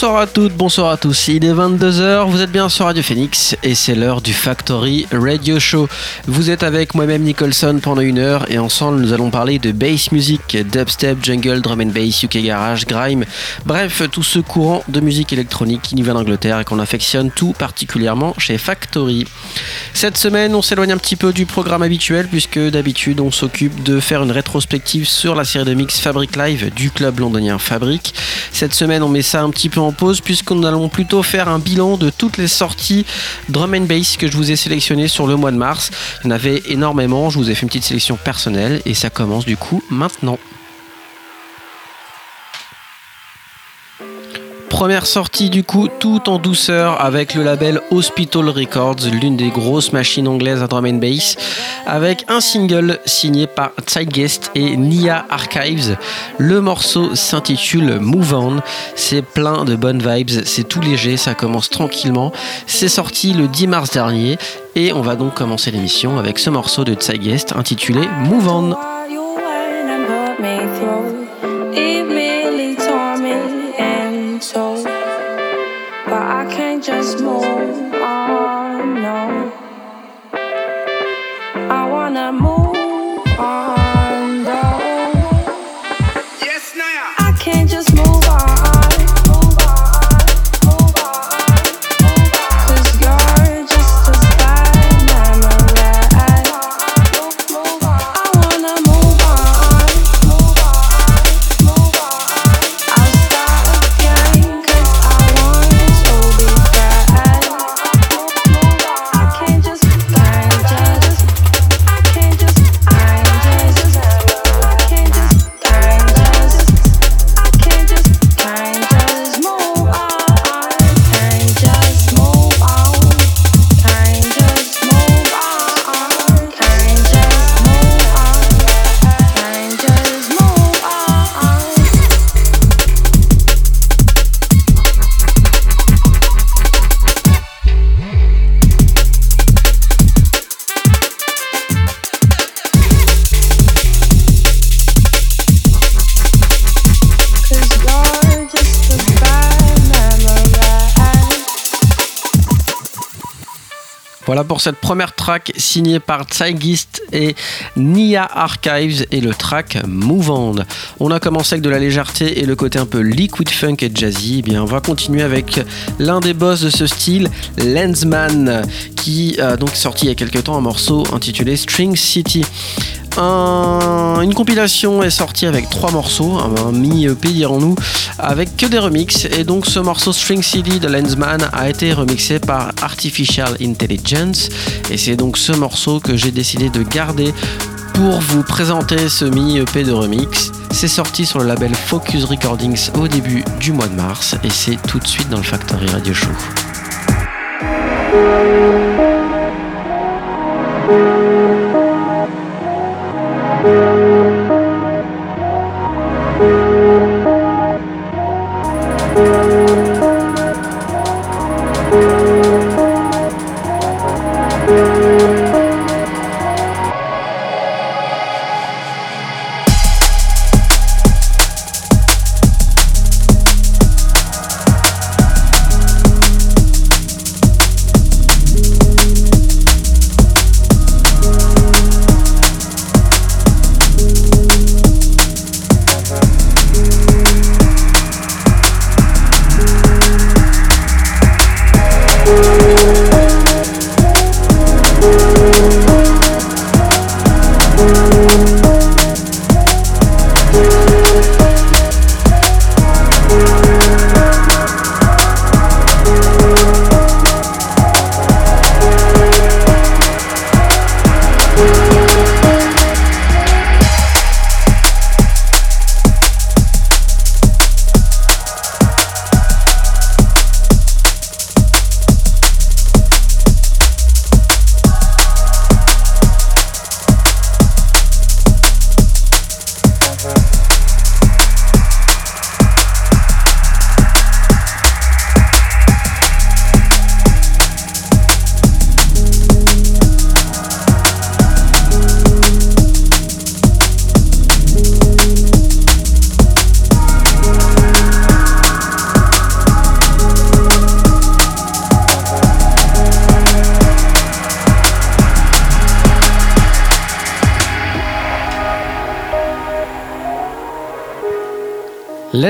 Bonsoir à toutes, bonsoir à tous. Il est 22h, vous êtes bien sur Radio Phoenix et c'est l'heure du Factory Radio Show. Vous êtes avec moi-même Nicholson pendant une heure et ensemble nous allons parler de bass music, dubstep, jungle, drum and bass, UK garage, grime, bref, tout ce courant de musique électronique qui nous vient d'Angleterre et qu'on affectionne tout particulièrement chez Factory. Cette semaine, on s'éloigne un petit peu du programme habituel puisque d'habitude on s'occupe de faire une rétrospective sur la série de mix Fabric Live du club londonien Fabric. Cette semaine, on met ça un petit peu en pause puisqu'on allons plutôt faire un bilan de toutes les sorties drum and bass que je vous ai sélectionnées sur le mois de mars. Il y en avait énormément, je vous ai fait une petite sélection personnelle et ça commence du coup maintenant. Première sortie du coup tout en douceur avec le label Hospital Records, l'une des grosses machines anglaises à drum and bass, avec un single signé par Zeitgeist et Nia Archives. Le morceau s'intitule Move On, c'est plein de bonnes vibes, c'est tout léger, ça commence tranquillement. C'est sorti le 10 mars dernier et on va donc commencer l'émission avec ce morceau de Zeitgeist intitulé Move On. Pour cette première track signée par Zeitgeist et Nia Archives et le track Move On. On a commencé avec de la légèreté et le côté un peu liquid funk et jazzy. Eh bien, on va continuer avec l'un des boss de ce style, Lensman, qui a donc sorti il y a quelques temps un morceau intitulé String City une compilation est sortie avec trois morceaux, un, mini-EP dirons-nous, avec que des remixes. Et donc ce morceau String City de Lensman a été remixé par Artificial Intelligence. Et c'est donc ce morceau que j'ai décidé de garder pour vous présenter ce mini-EP de remix. C'est sorti sur le label Focus Recordings au début du mois de mars et c'est tout de suite dans le Factory Radio Show.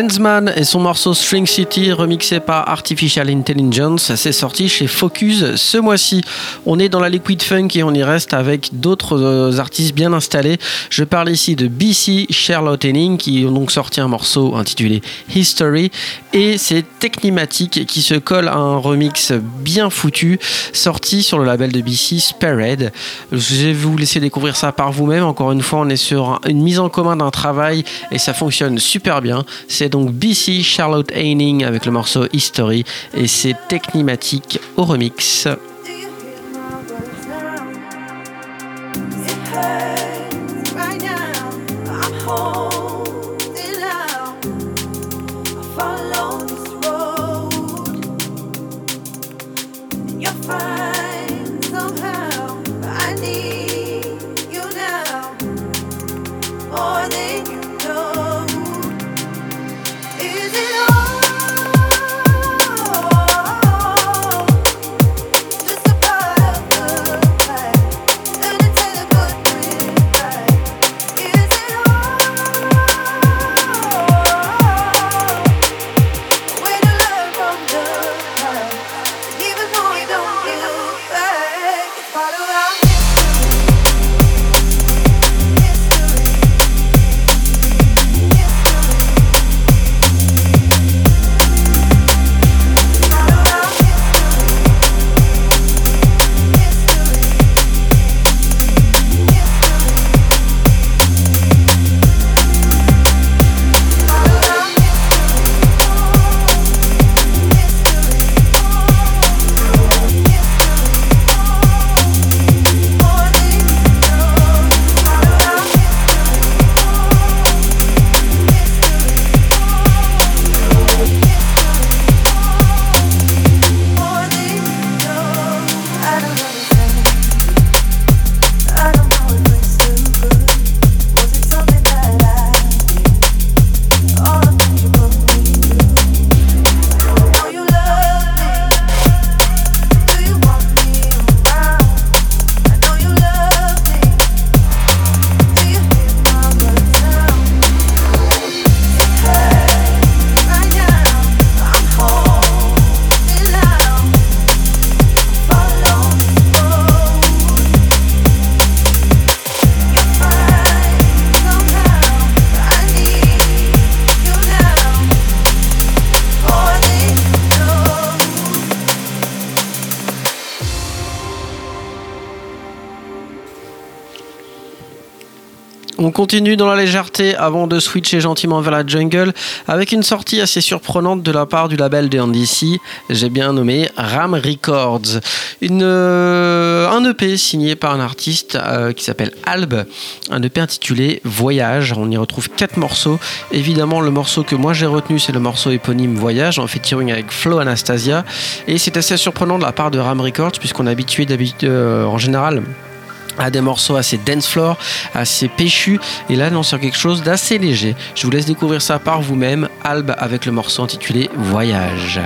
Lensman et son morceau String City remixé par Artificial Intelligence, c'est sorti chez Focus ce mois-ci. On est dans la liquid funk et on y reste avec d'autres euh, artistes bien installés. Je parle ici de BC, Charlotte Henning qui ont donc sorti un morceau intitulé History et c'est Technimatic qui se colle à un remix bien foutu sorti sur le label de BC Spared. Je vais vous laisser découvrir ça par vous-même. Encore une fois, on est sur une mise en commun d'un travail et ça fonctionne super bien. Donc BC Charlotte Haining avec le morceau History et c'est Technimatic au remix. Continue dans la légèreté avant de switcher gentiment vers la jungle avec une sortie assez surprenante de la part du label de NDC, j'ai bien nommé Ram Records. Euh, un EP signé par un artiste euh, qui s'appelle Alb, un EP intitulé Voyage. On y retrouve quatre morceaux. Évidemment, le morceau que moi j'ai retenu, c'est le morceau éponyme Voyage en featuring avec Flo Anastasia. Et c'est assez surprenant de la part de Ram Records puisqu'on est habitué euh, en général à des morceaux assez dance floor, assez péchus, et là non sur quelque chose d'assez léger. Je vous laisse découvrir ça par vous-même, Albe avec le morceau intitulé Voyage.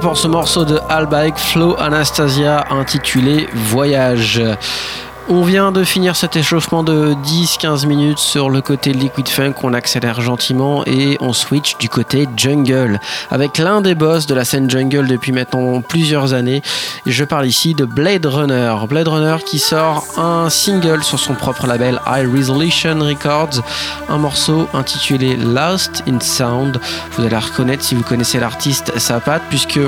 Pour ce morceau de Albaik Flow Anastasia intitulé Voyage. On vient de finir cet échauffement de 10-15 minutes sur le côté Liquid Funk, on accélère gentiment et on switch du côté Jungle avec l'un des boss de la scène Jungle depuis maintenant plusieurs années. Je parle ici de Blade Runner. Blade Runner qui sort un single sur son propre label High Resolution Records, un morceau intitulé Lost in Sound. Vous allez reconnaître si vous connaissez l'artiste sa patte puisque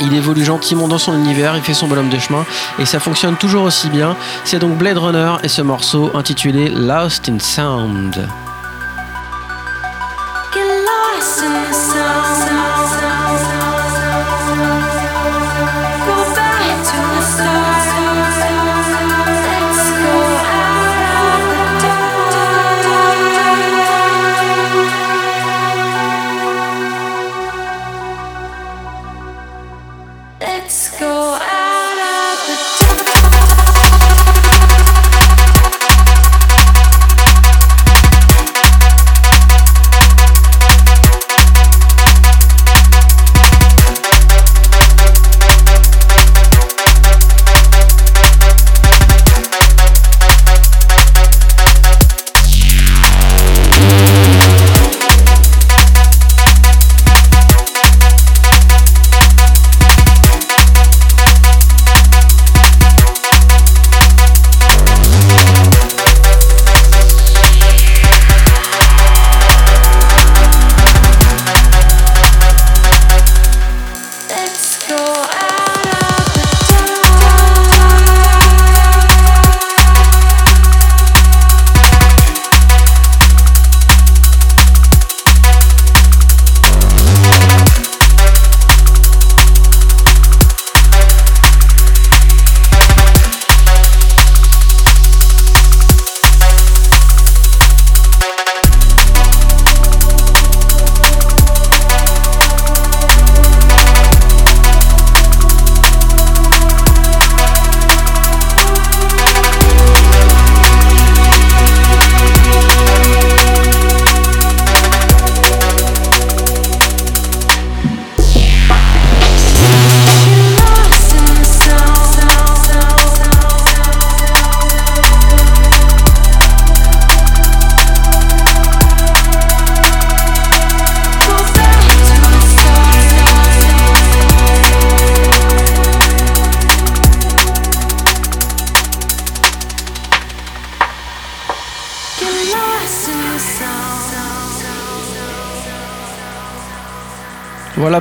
il évolue gentiment dans son univers, il fait son bonhomme de chemin et ça fonctionne toujours aussi bien. C'est donc Blade Runner et ce morceau intitulé Lost in Sound.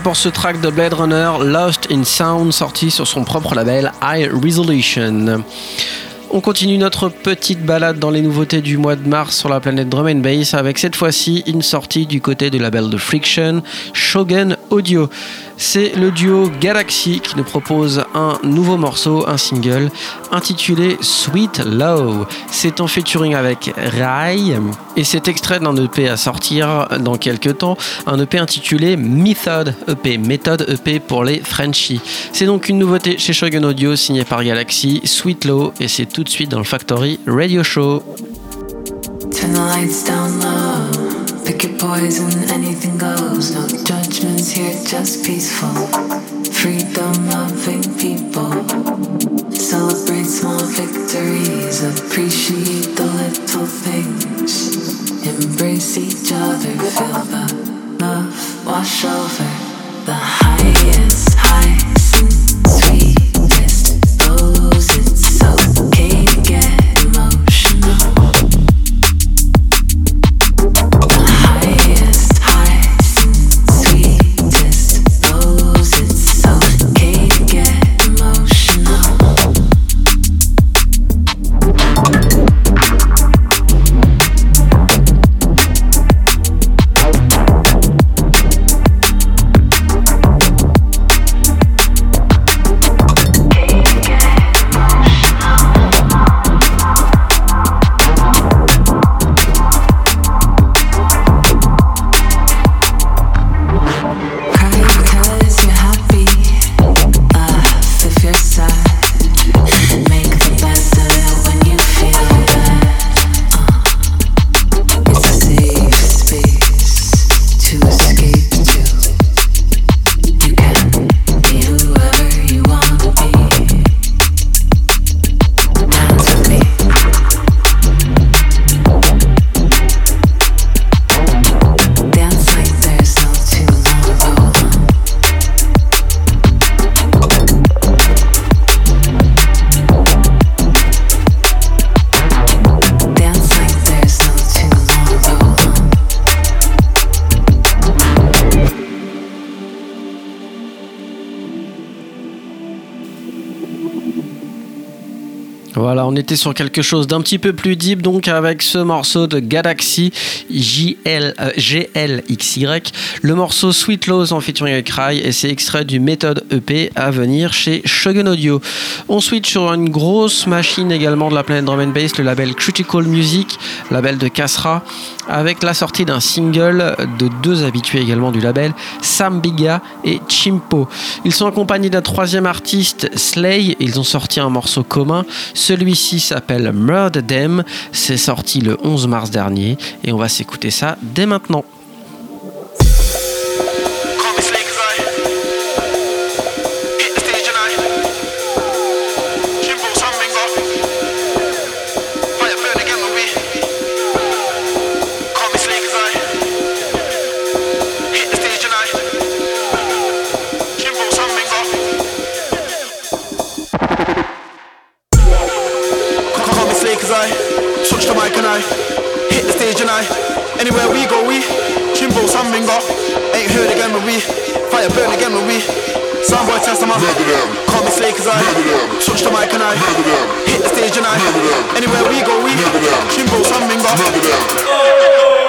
Pour ce track de Blade Runner Lost in Sound sorti sur son propre label High Resolution. On continue notre petite balade dans les nouveautés du mois de mars sur la planète Drum Bass avec cette fois-ci une sortie du côté du label de Friction, Shogun Audio. C'est le duo Galaxy qui nous propose un nouveau morceau, un single intitulé Sweet Low. C'est en featuring avec Rai et c'est extrait d'un EP à sortir dans quelques temps, un EP intitulé Method EP, méthode EP pour les Frenchies. C'est donc une nouveauté chez Shogun Audio signée par Galaxy, Sweet Low et c'est tout de suite dans le Factory Radio Show. Pick your poison, anything goes. No judgments here, just peaceful. Freedom loving people. Celebrate small victories. Appreciate the little things. Embrace each other. Feel the love wash over the highest highs Voilà, on était sur quelque chose d'un petit peu plus deep, donc avec ce morceau de Galaxy JL, euh, GLXY, le morceau Sweet Lows en featuring avec Rai, et c'est extrait du méthode EP à venir chez Shogun Audio. On switch sur une grosse machine également de la planète drum bass, le label Critical Music, label de Kasra, avec la sortie d'un single de deux habitués également du label, Sam Biga et Chimpo. Ils sont accompagnés d'un troisième artiste, Slay, ils ont sorti un morceau commun. Celui-ci s'appelle Murder Them. C'est sorti le 11 mars dernier et on va s'écouter ça dès maintenant. Heard again, but we fire burn again, but we Soundboy test them. Up. Call me Slay, cause I touch the mic and I hit the stage and I anywhere we go, we Chimbo, Samminga.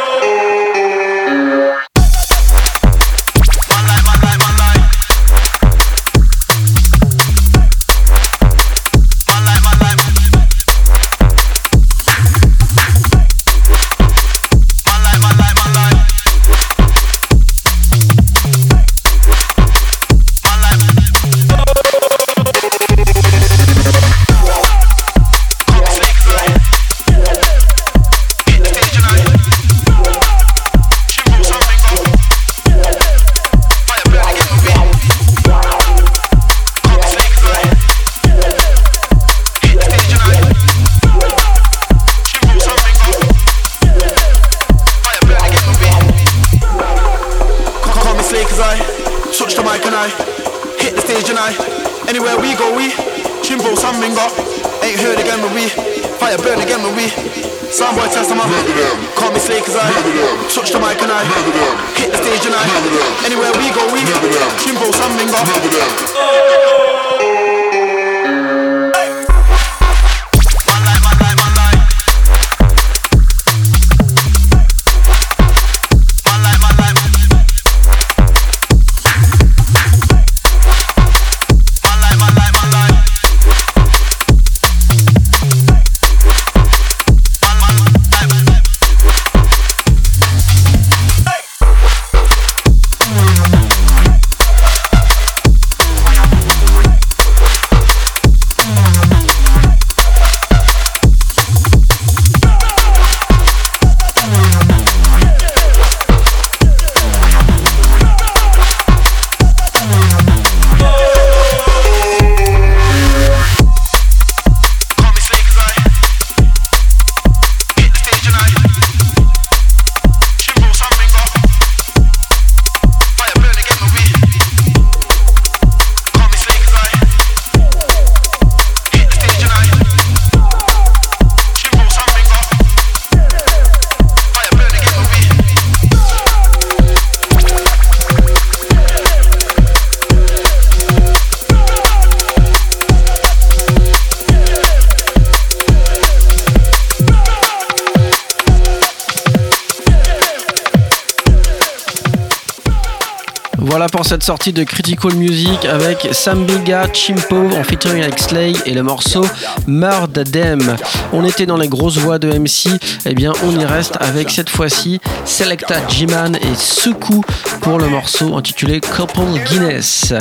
Cette sortie de Critical Music avec Sam Biga, Chimpo en featuring avec Slay et le morceau Murder Dem. On était dans les grosses voix de MC, et eh bien on y reste avec cette fois-ci Selecta Jiman et Suku pour le morceau intitulé Couple Guinness.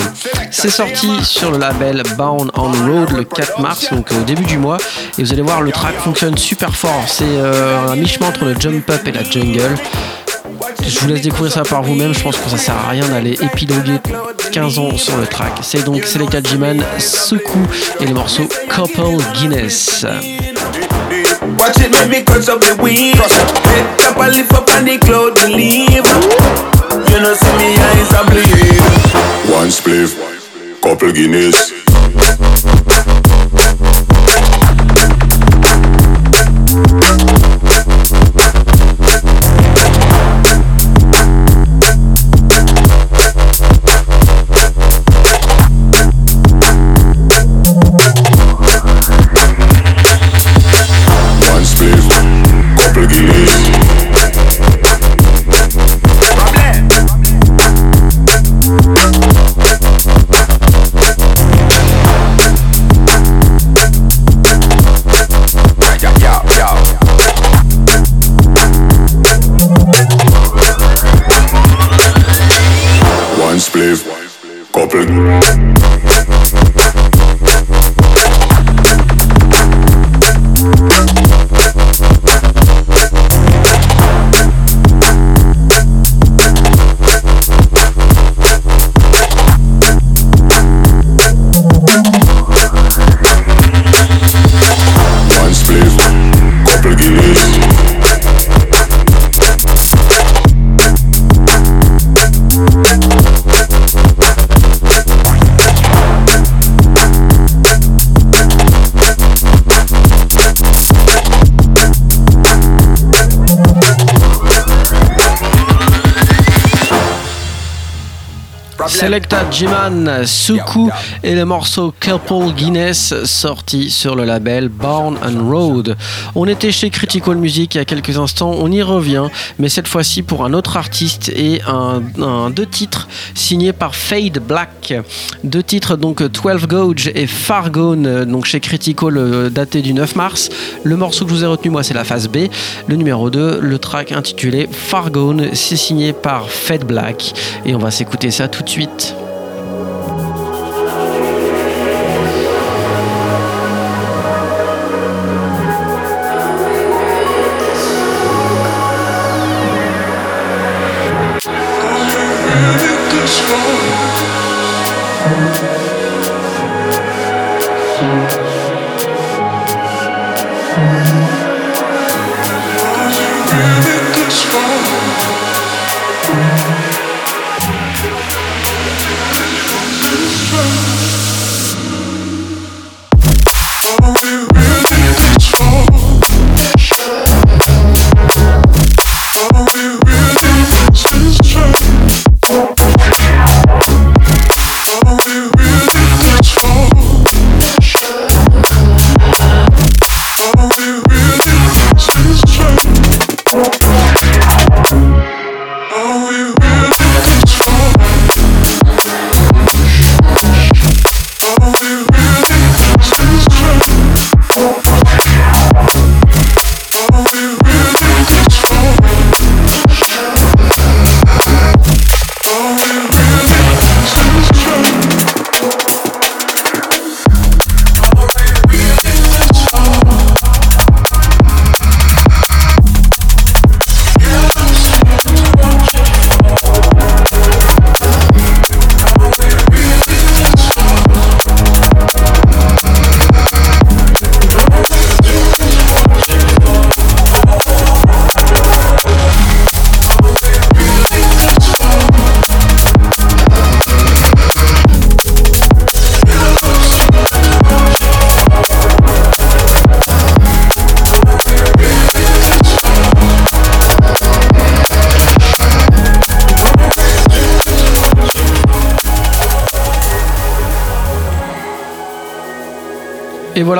C'est sorti sur le label Bound on Road le 4 mars, donc au début du mois, et vous allez voir le track fonctionne super fort. C'est euh, un mi-chemin entre le jump up et la jungle. Je vous laisse découvrir ça par vous-même. Je pense que ça sert à rien d'aller épiloguer 15 ans sur le track. C'est donc c'est les G-Man, Suku et le morceau Couple Guinness. Watch it make me cut up the weed. Pick up a lift up and the cloud and leave. You know, see me eyes are bleed. One spliff, couple Guinness. Selecta Jiman Suku et le morceau Couple Guinness sorti sur le label Born and Road. On était chez Critical Music il y a quelques instants, on y revient, mais cette fois-ci pour un autre artiste et un, deux titres signés par Fade Black. Deux titres donc 12 Gauge et Fargone, donc chez Critical euh, daté du 9 mars. Le morceau que je vous ai retenu moi c'est la phase B. Le numéro 2, le track intitulé Fargone, c'est signé par Fade Black et on va s'écouter ça tout de suite. Et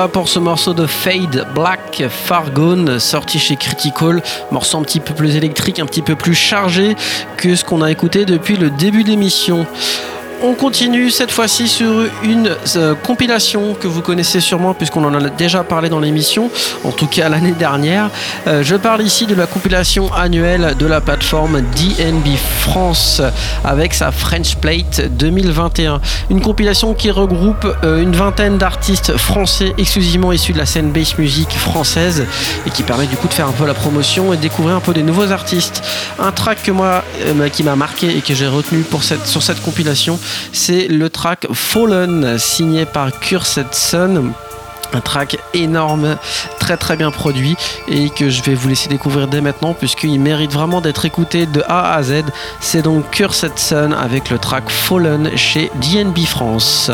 pour ce morceau de Fade Black Fargone sorti chez Critical. Morceau un petit peu plus électrique, un petit peu plus chargé que ce qu'on a écouté depuis le début de l'émission. On continue cette fois-ci sur une euh, compilation que vous connaissez sûrement puisqu'on en a déjà parlé dans l'émission, en tout cas l'année dernière. Euh, je parle ici de la compilation annuelle de la plateforme DNB France avec sa French Plate 2021. Une compilation qui regroupe euh, une vingtaine d'artistes français exclusivement issus de la scène bass music française et qui permet du coup de faire un peu la promotion et découvrir un peu des nouveaux artistes. Un track que moi qui m'a marqué et que j'ai retenu sur cette compilation, c'est le track Fallen signé par Cursed Sun un track énorme, très très bien produit et que je vais vous laisser découvrir dès maintenant puisqu'il mérite vraiment d'être écouté de A à Z. C'est donc Cursed Sun avec le track Fallen chez DNB France.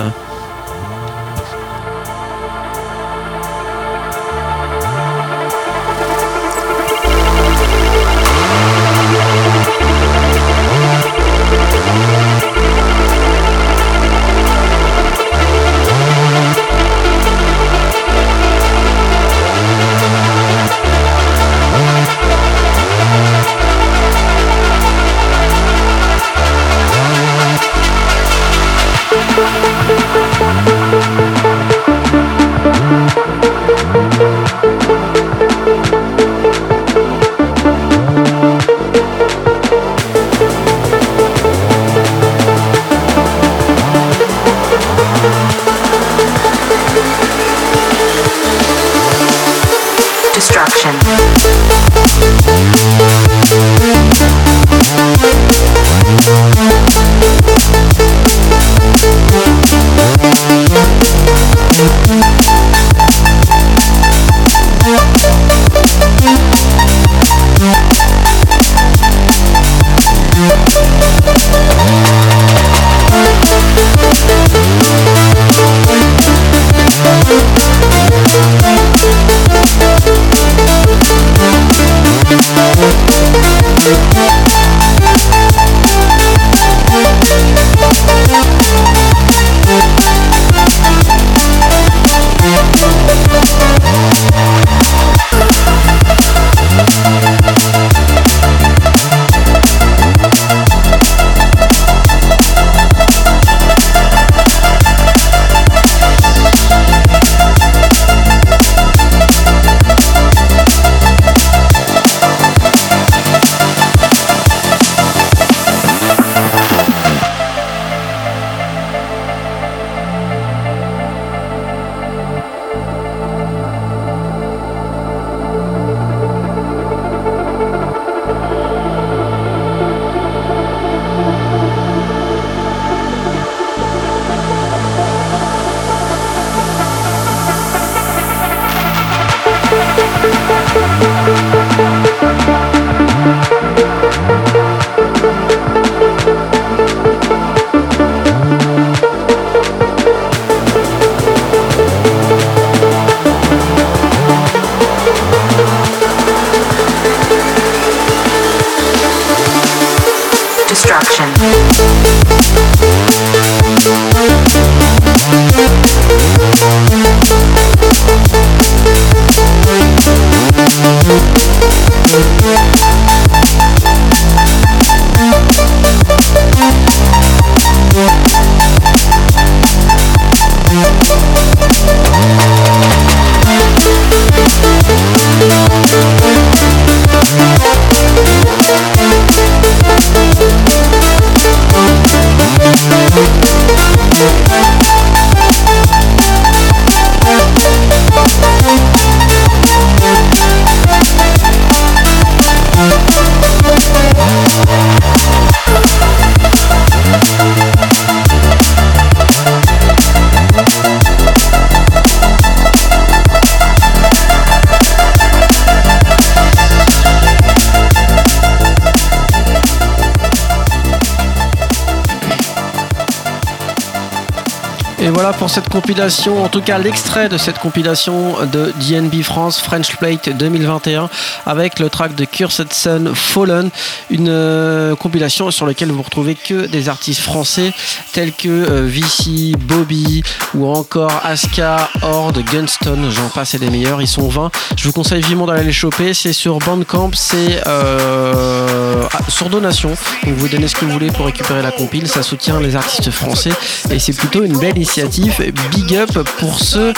Voilà pour cette compilation, en tout cas l'extrait de cette compilation de DNB France French Plate 2021 avec le track de Cursed Sun Fallen, une euh, compilation sur laquelle vous retrouvez que des artistes français tels que euh, Vici, Bobby ou encore Aska, Horde, Gunstone, j'en passe et des meilleurs, ils sont 20. Je vous conseille vivement d'aller les choper, c'est sur Bandcamp, c'est euh, sur donation, donc vous donnez ce que vous voulez pour récupérer la compile, ça soutient les artistes français et c'est plutôt une belle initiative. Big up pour ce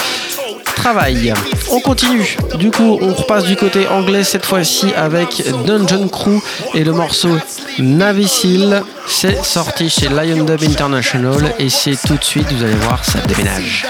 travail. On continue. Du coup, on repasse du côté anglais cette fois-ci avec Dungeon Crew et le morceau Navicil. C'est sorti chez Lion Dub International et c'est tout de suite, vous allez voir, ça déménage.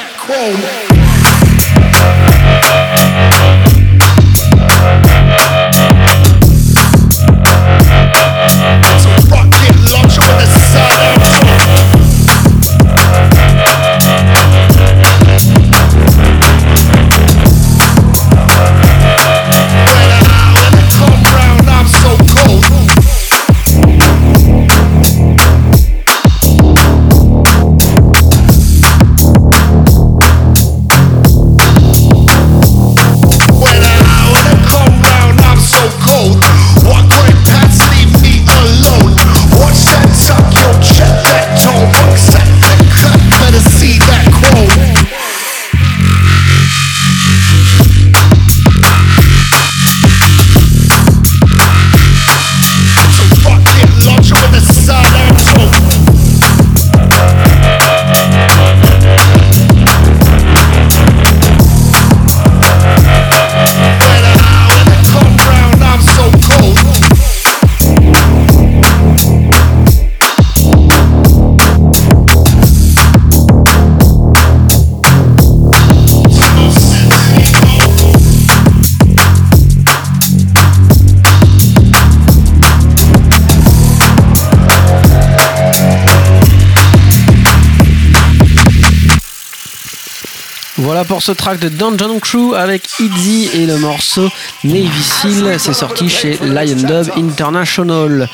Pour ce track de Dungeon Crew avec Easy et le morceau Navy Seal. C'est sorti chez Lion Dub International.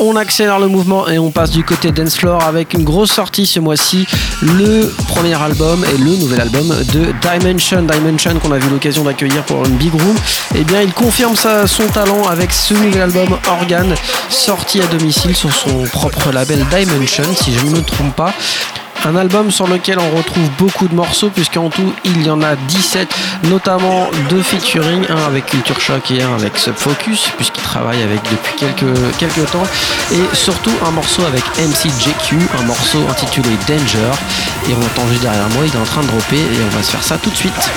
On accélère le mouvement et on passe du côté dance floor avec une grosse sortie ce mois-ci, le premier album et le nouvel album de Dimension. Dimension qu'on a eu l'occasion d'accueillir pour une big room. Et eh bien, il confirme son talent avec ce nouvel album Organ sorti à domicile sur son propre label Dimension, si je ne me trompe pas. Un album sur lequel on retrouve beaucoup de morceaux, puisqu'en tout il y en a 17, notamment deux featuring, un avec Culture Shock et un avec Subfocus, puisqu'il travaille avec depuis quelques, quelques temps, et surtout un morceau avec MCJQ, un morceau intitulé Danger. Et on entend juste derrière moi, il est en train de dropper, et on va se faire ça tout de suite.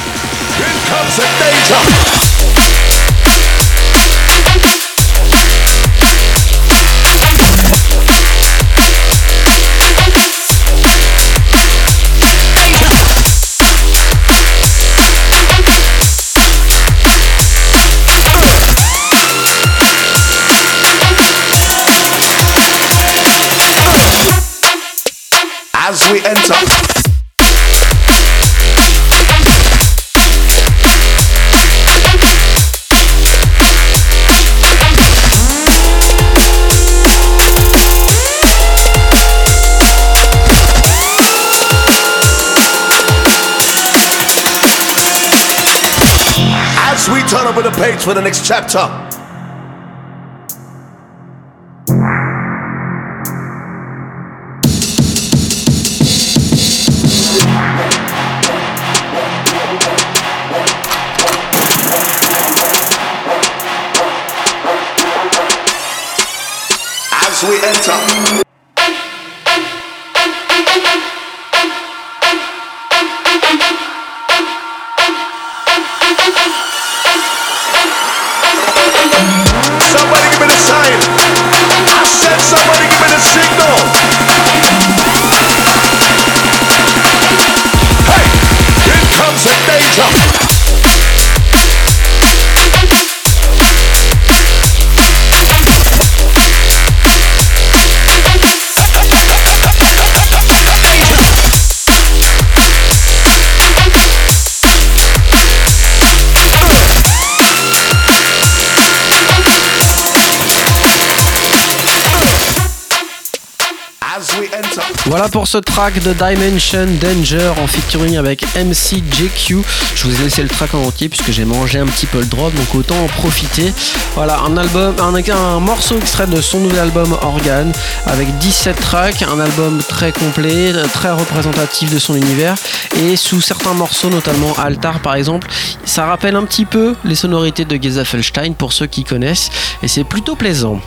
We enter. As we turn over the page for the next chapter. Ce track de Dimension Danger en featuring avec MC JQ. Je vous ai laissé le track en entier puisque j'ai mangé un petit peu le drop, donc autant en profiter. Voilà, un album, un, morceau extrait de son nouvel album Organ avec 17 tracks, un album très complet, très représentatif de son univers et sous certains morceaux, notamment Altar par exemple, ça rappelle un petit peu les sonorités de Geza Felstein pour ceux qui connaissent et c'est plutôt plaisant.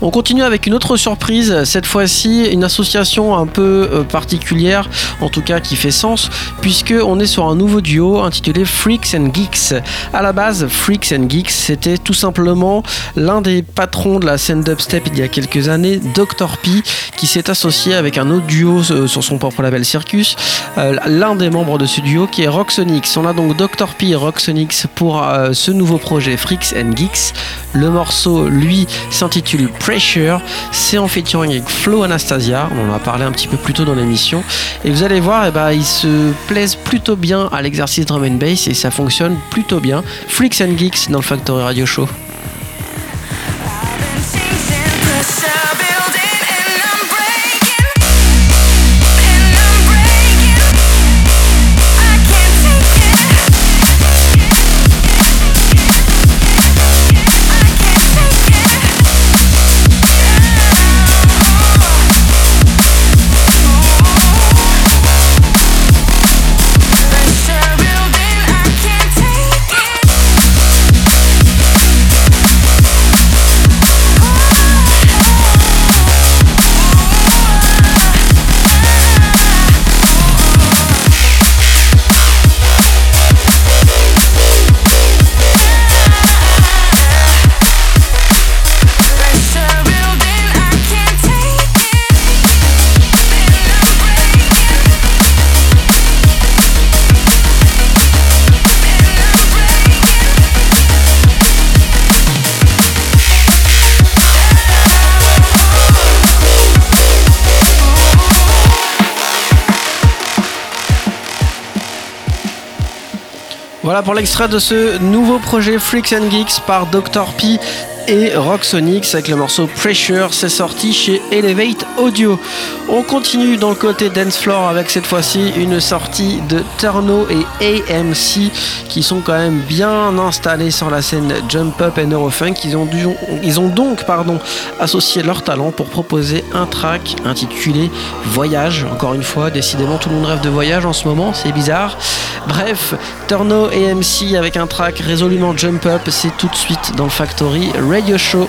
On continue avec une autre surprise, cette fois-ci une association un peu euh, particulière, en tout cas qui fait sens, puisque on est sur un nouveau duo intitulé Freaks and Geeks. À la base, Freaks and Geeks, c'était tout simplement l'un des patrons de la scène dubstep il y a quelques années, Dr. P, qui s'est associé avec un autre duo euh, sur son propre label Circus, euh, l'un des membres de ce duo qui est Roxonix. On a donc Dr. P et Roxonix pour ce nouveau projet Freaks and Geeks. Le morceau, lui, s'intitule Pressure. C'est en featuring avec Flo Anastasia. On en a parlé un petit peu plus tôt dans l'émission. Et vous allez voir, eh ben, ils se plaisent plutôt bien à l'exercice drum and bass et ça fonctionne plutôt bien. Freaks and Geeks dans le Factory Radio Show. Voilà pour l'extrait de ce nouveau projet Freaks and Geeks par Dr. P et Roxonix avec le morceau Pressure. C'est sorti chez Elevate Audio. On continue dans le côté dance floor avec cette fois-ci une sortie de Turno et AMC qui sont quand même bien installés sur la scène Jump Up et Neurofunk. Ils ont, ils ont donc pardon, associé leur talent pour proposer un track intitulé Voyage. Encore une fois, décidément tout le monde rêve de voyage en ce moment, c'est bizarre. Bref, Turno et AMC avec un track résolument Jump Up, c'est tout de suite dans le Factory Radio Show.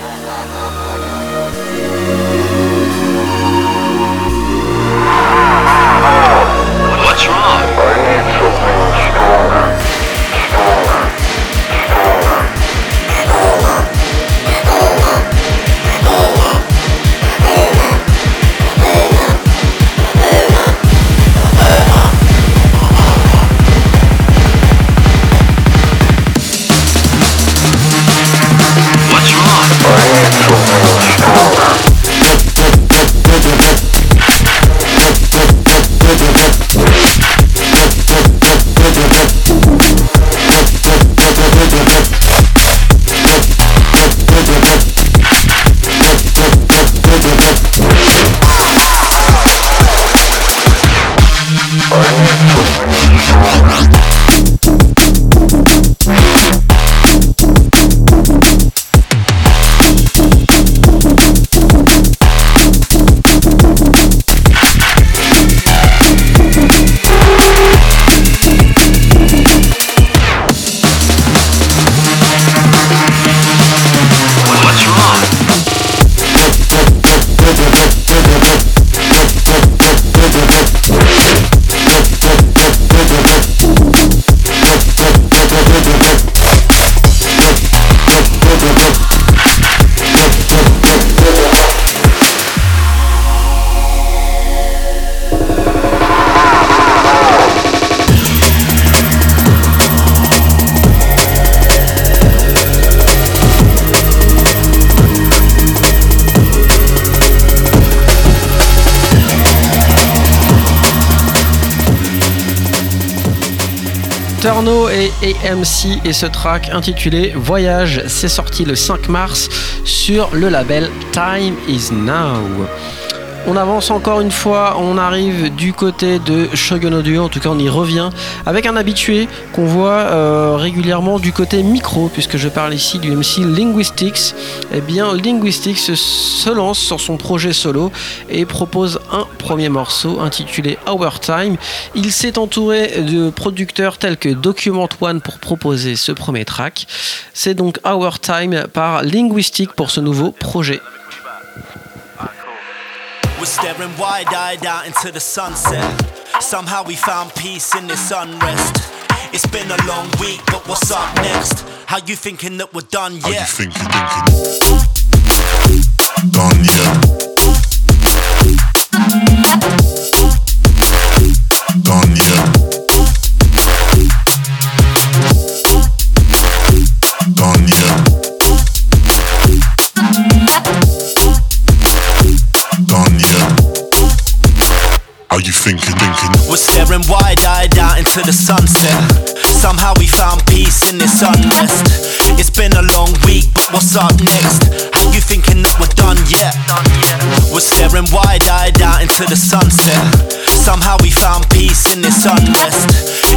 AMC et ce track intitulé Voyage, c'est sorti le 5 mars sur le label Time Is Now. On avance encore une fois, on arrive du côté de Shogun Audio, en tout cas on y revient, avec un habitué qu'on voit euh, régulièrement du côté micro, puisque je parle ici du MC Linguistics. Eh Linguistics se lance sur son projet solo et propose un premier morceau intitulé Our Time. Il s'est entouré de producteurs tels que Document One pour proposer ce premier track. C'est donc Our Time par Linguistic pour ce nouveau projet. We're staring wide eyed out into the sunset. Somehow we found peace in this unrest. It's been a long week, but what's up next? How you thinking that we're done How you yet? thinking, thinking? Done yet? You thinking, thinking? We're staring wide eyed out into the sunset. Somehow we found peace in this unrest. It's been a long week, but what's up next? How you thinking that we're done yet? We're staring wide eyed out into the sunset. Somehow we found peace in this unrest.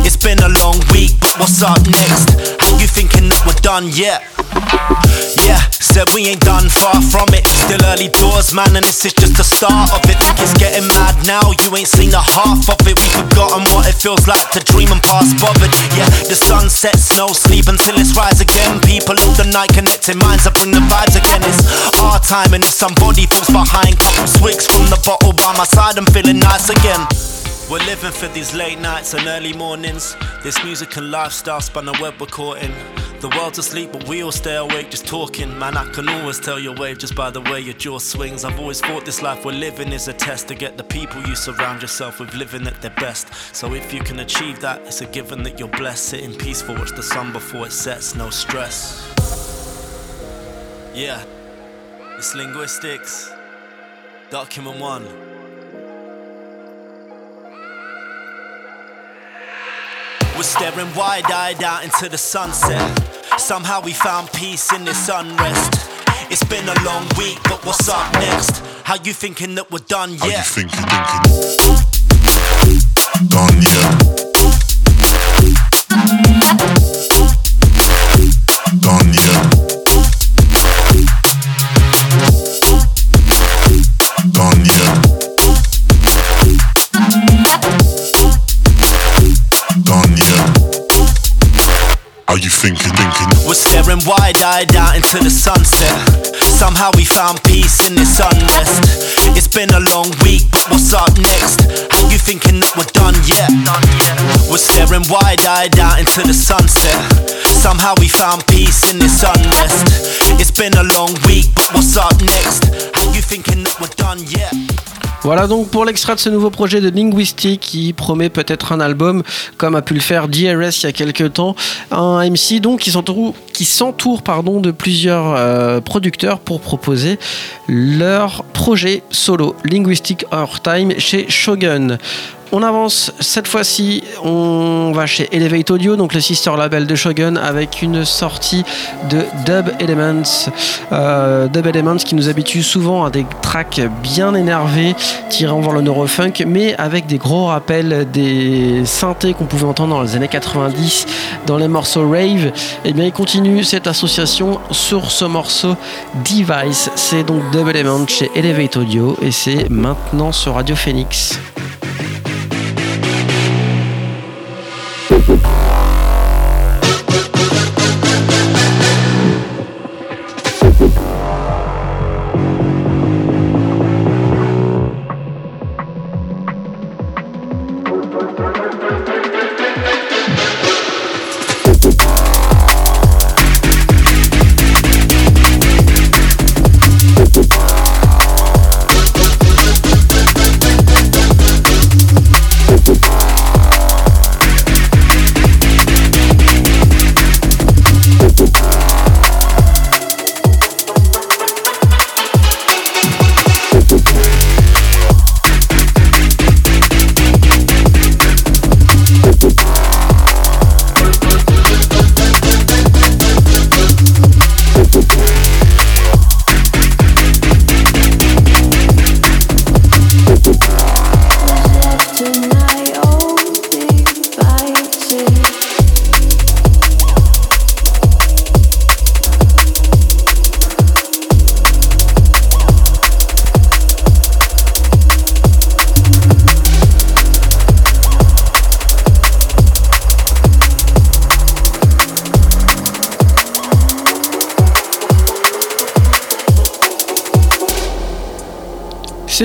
It's been a long week, but what's up next? You thinking that we're done yet? Yeah, said we ain't done far from it. Still early doors, man, and this is just the start of it. Think it's getting mad now, you ain't seen the half of it. We've forgotten what it feels like to dream and pass bothered. Yeah, the sun sets, no sleep until it's rise again. People of the night connecting minds, I bring the vibes again. It's our time, and if somebody falls behind, couple swigs from the bottle by my side, I'm feeling nice again. We're living for these late nights and early mornings. This music and lifestyle spun a web we're caught in. The world's asleep, but we all stay awake just talking. Man, I can always tell your wave just by the way your jaw swings. I've always thought this life we're living is a test to get the people you surround yourself with living at their best. So if you can achieve that, it's a given that you're blessed. Sitting peaceful, watch the sun before it sets, no stress. Yeah, it's linguistics. Document one. We're staring wide eyed out into the sunset. Somehow we found peace in this unrest. It's been a long week, but what's up next? How you thinking that we're done How you yet? thinking, thinking? Done yet? Done yet? How you thinking, thinking? We're staring wide eyed out into the sunset. Somehow we found peace in this unrest. It's been a long week, but what's up next? Are you thinking that we're done yet? We're staring wide eyed out into the sunset. Somehow we found peace in this unrest. It's been a long week, but what's up next? Are you thinking that we're done yet? Voilà donc pour l'extrait de ce nouveau projet de Linguistic qui promet peut-être un album comme a pu le faire DRS il y a quelques temps. Un MC donc qui s'entoure, de plusieurs euh, producteurs pour proposer leur projet solo Linguistic Our Time chez Shogun. On avance cette fois-ci, on va chez Elevate Audio, donc le sister label de Shogun, avec une sortie de Dub Elements. Euh, Dub Elements qui nous habitue souvent à des tracks bien énervés, tirant vers le neurofunk, mais avec des gros rappels des synthés qu'on pouvait entendre dans les années 90 dans les morceaux rave. Et bien il continue cette association sur ce morceau Device. C'est donc Dub Elements chez Elevate Audio et c'est maintenant sur Radio Phoenix.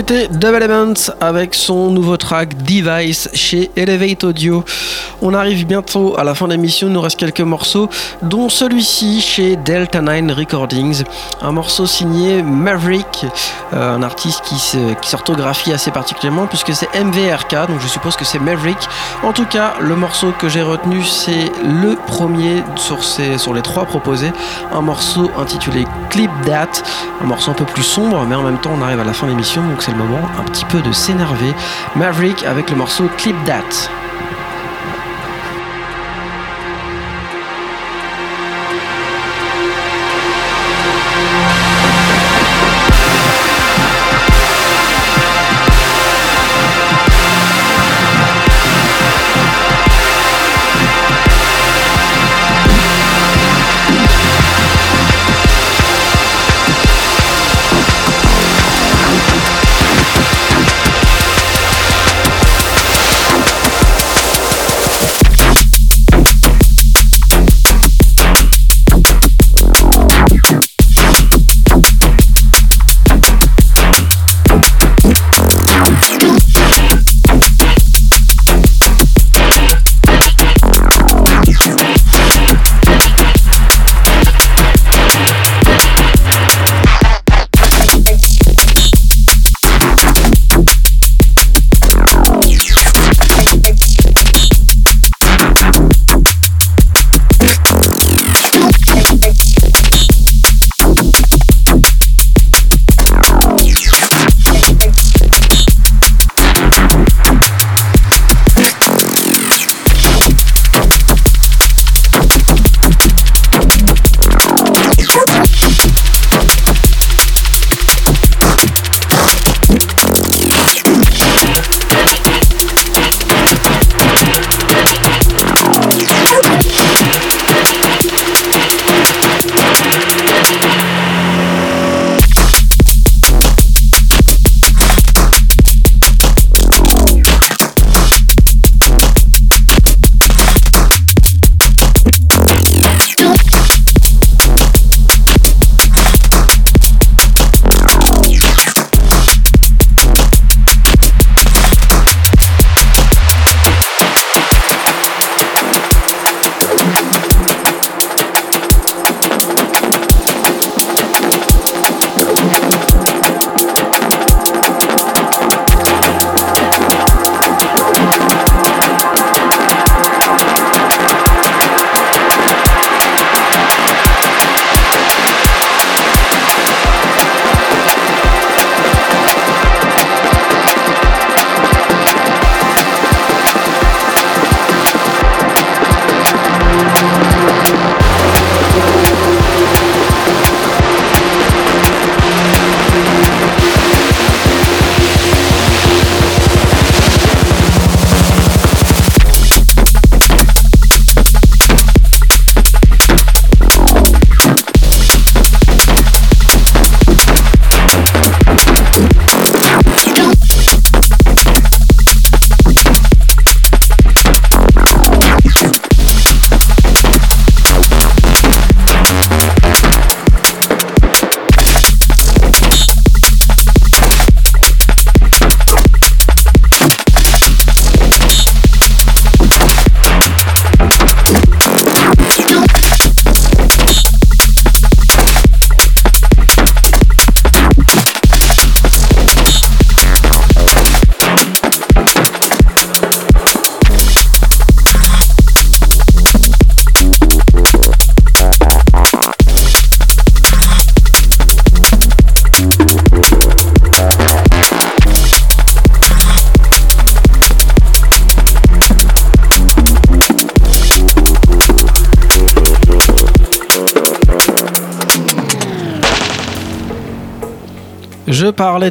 C'était Elements avec son nouveau track Device chez Elevate Audio. On arrive bientôt à la fin de l'émission, il nous reste quelques morceaux, dont celui-ci chez Delta 9 Recordings, un morceau signé Maverick, euh, un artiste qui, s'orthographie assez particulièrement puisque c'est MVRK, donc je suppose que c'est Maverick. En tout cas, le morceau que j'ai retenu, c'est le premier sur, les trois proposés, un morceau intitulé Clip That, un morceau un peu plus sombre, mais en même temps on arrive à la fin de l'émission donc c'est le moment un petit peu de s'énerver. Maverick avec le morceau Clip That.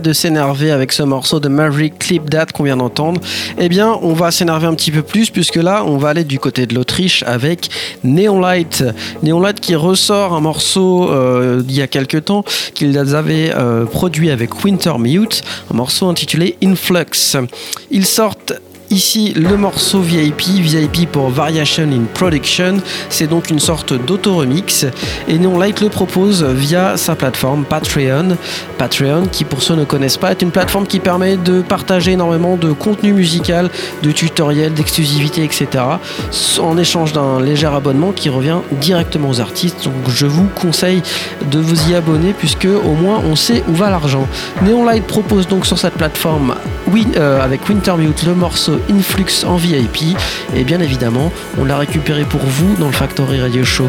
De s'énerver avec ce morceau de Maverick Clip That qu'on vient d'entendre. Eh bien, on va s'énerver un petit peu plus puisque là, on va aller du côté de l'Autriche avec Neon Light. Neon Light qui ressort un morceau euh, il y a quelques temps qu'ils avaient euh, produit avec Winter Mute, un morceau intitulé Influx. Ils sortent Ici, le morceau VIP, VIP pour Variation in Production, c'est donc une sorte d'auto-remix. Et Neon Light le propose via sa plateforme Patreon. Patreon, qui pour ceux ne connaissent pas, est une plateforme qui permet de partager énormément de contenu musical, de tutoriels, d'exclusivité, etc. En échange d'un léger abonnement qui revient directement aux artistes. Donc je vous conseille de vous y abonner puisque au moins on sait où va l'argent. Neon Light propose donc sur cette plateforme euh, avec Wintermute le morceau Influx en VIP. Et bien évidemment, on l'a récupéré pour vous dans le Factory Radio Show.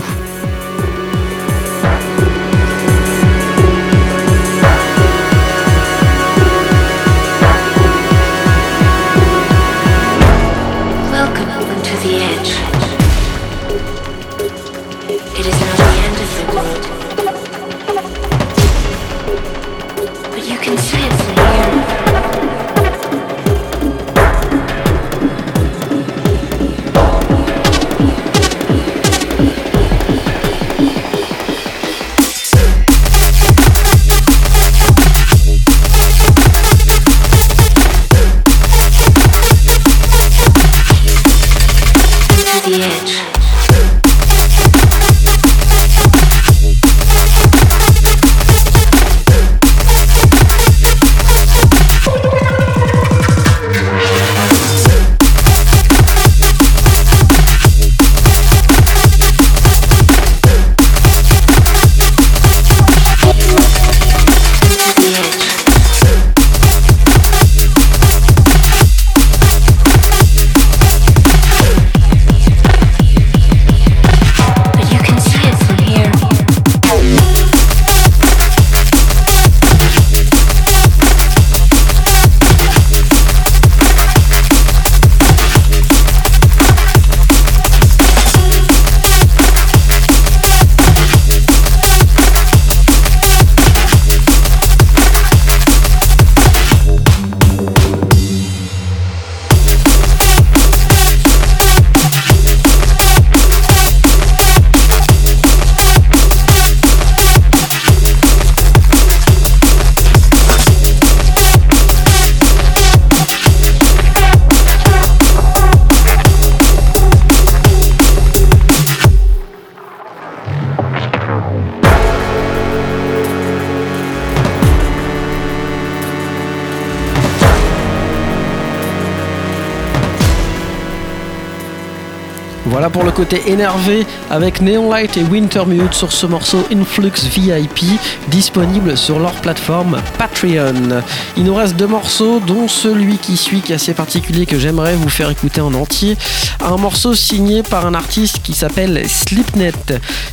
Côté énervé avec Neon Light et Wintermute sur ce morceau Influx VIP disponible sur leur plateforme Patreon. Il nous reste deux morceaux dont celui qui suit qui est assez particulier que j'aimerais vous faire écouter en entier. Un morceau signé par un artiste qui s'appelle Slipnet.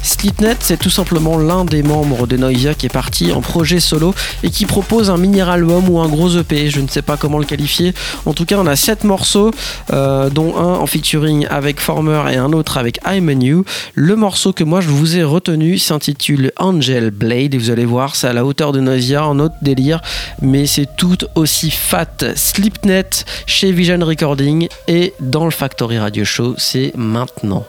Slipnet c'est tout simplement l'un des membres de Noisia qui est parti en projet solo et qui propose un mini album ou un gros EP, je ne sais pas comment le qualifier. En tout cas on a sept morceaux euh, dont un en featuring avec Former et un autre avec I'm a New. Le morceau que moi je vous ai retenu s'intitule Angel Blade et vous allez voir, c'est à la hauteur de Nausea, en autre délire, mais c'est tout aussi fat. Slipnet chez Vision Recording et dans le Factory Radio Show, c'est maintenant.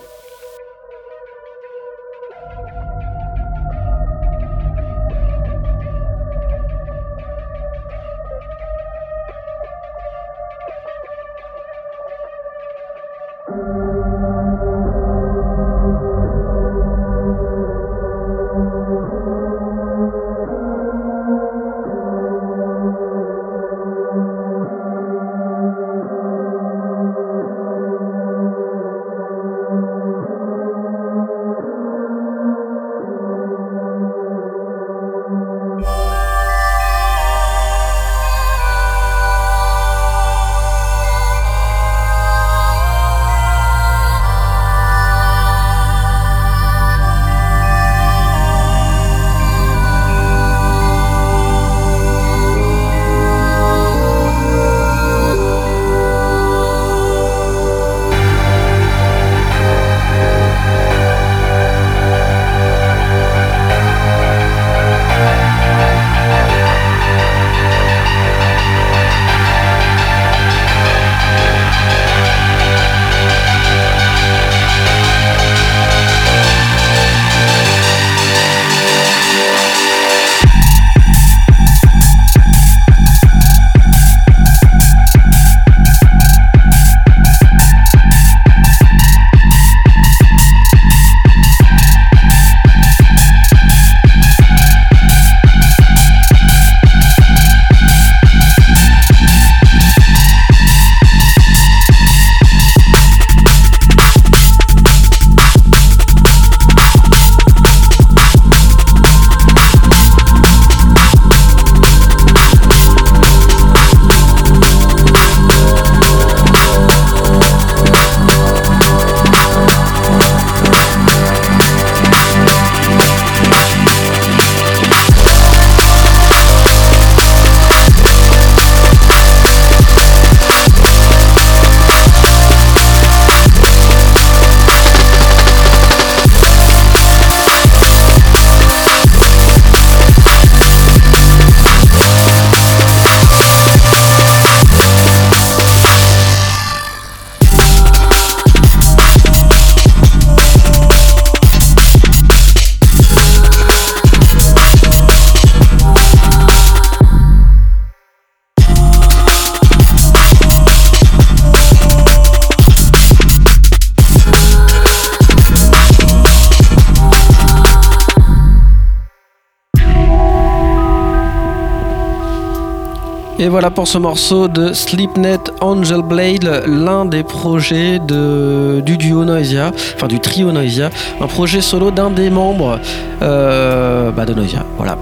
Voilà pour ce morceau de Sleepnet Angel Blade, l'un des projets du duo Noisia, enfin du trio Noisia, un projet solo d'un des membres euh, bah, de Noisia. Voilà.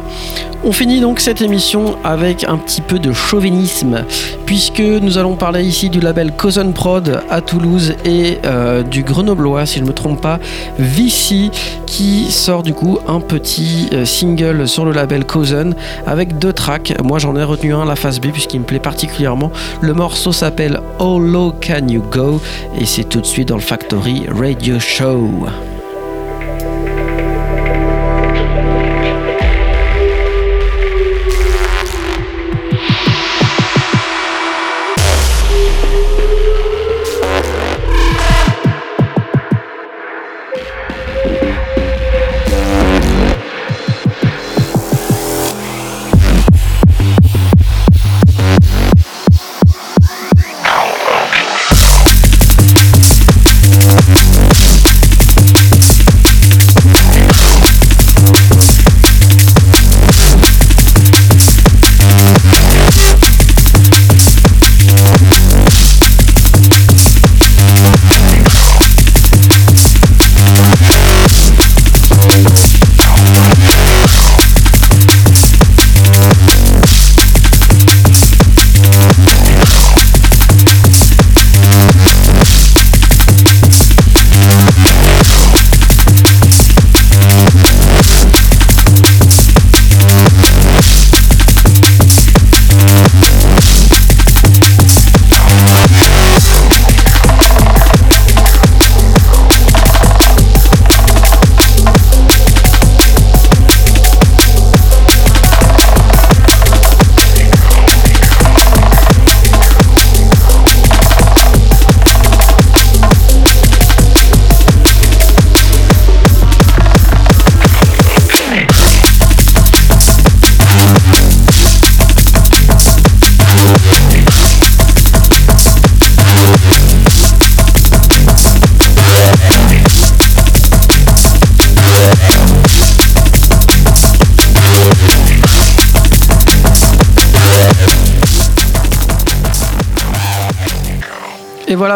On finit donc cette émission avec un petit peu de chauvinisme, puisque nous allons parler ici du label Cousin Prod à Toulouse et euh, du grenoblois, si je ne me trompe pas, Vici, qui sort du coup un petit euh, single sur le label Cousin avec deux tracks. Moi j'en ai retenu un, la phase B, puisqu'il me plaît particulièrement. Le morceau s'appelle How Low Can You Go? Et c'est tout de suite dans le Factory Radio Show.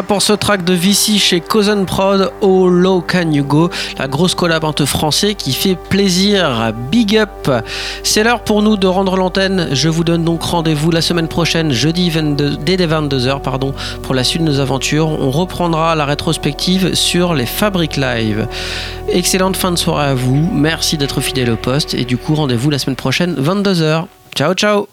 Pour ce track de Vici chez Cousin Prod, Oh Low Can You Go, la grosse collab entre français qui fait plaisir. Big up C'est l'heure pour nous de rendre l'antenne. Je vous donne donc rendez-vous la semaine prochaine, jeudi 22, dès 22h, pardon, pour la suite de nos aventures. On reprendra la rétrospective sur les Fabric Live. Excellente fin de soirée à vous. Merci d'être fidèle au poste. Et du coup, rendez-vous la semaine prochaine, 22h. Ciao, ciao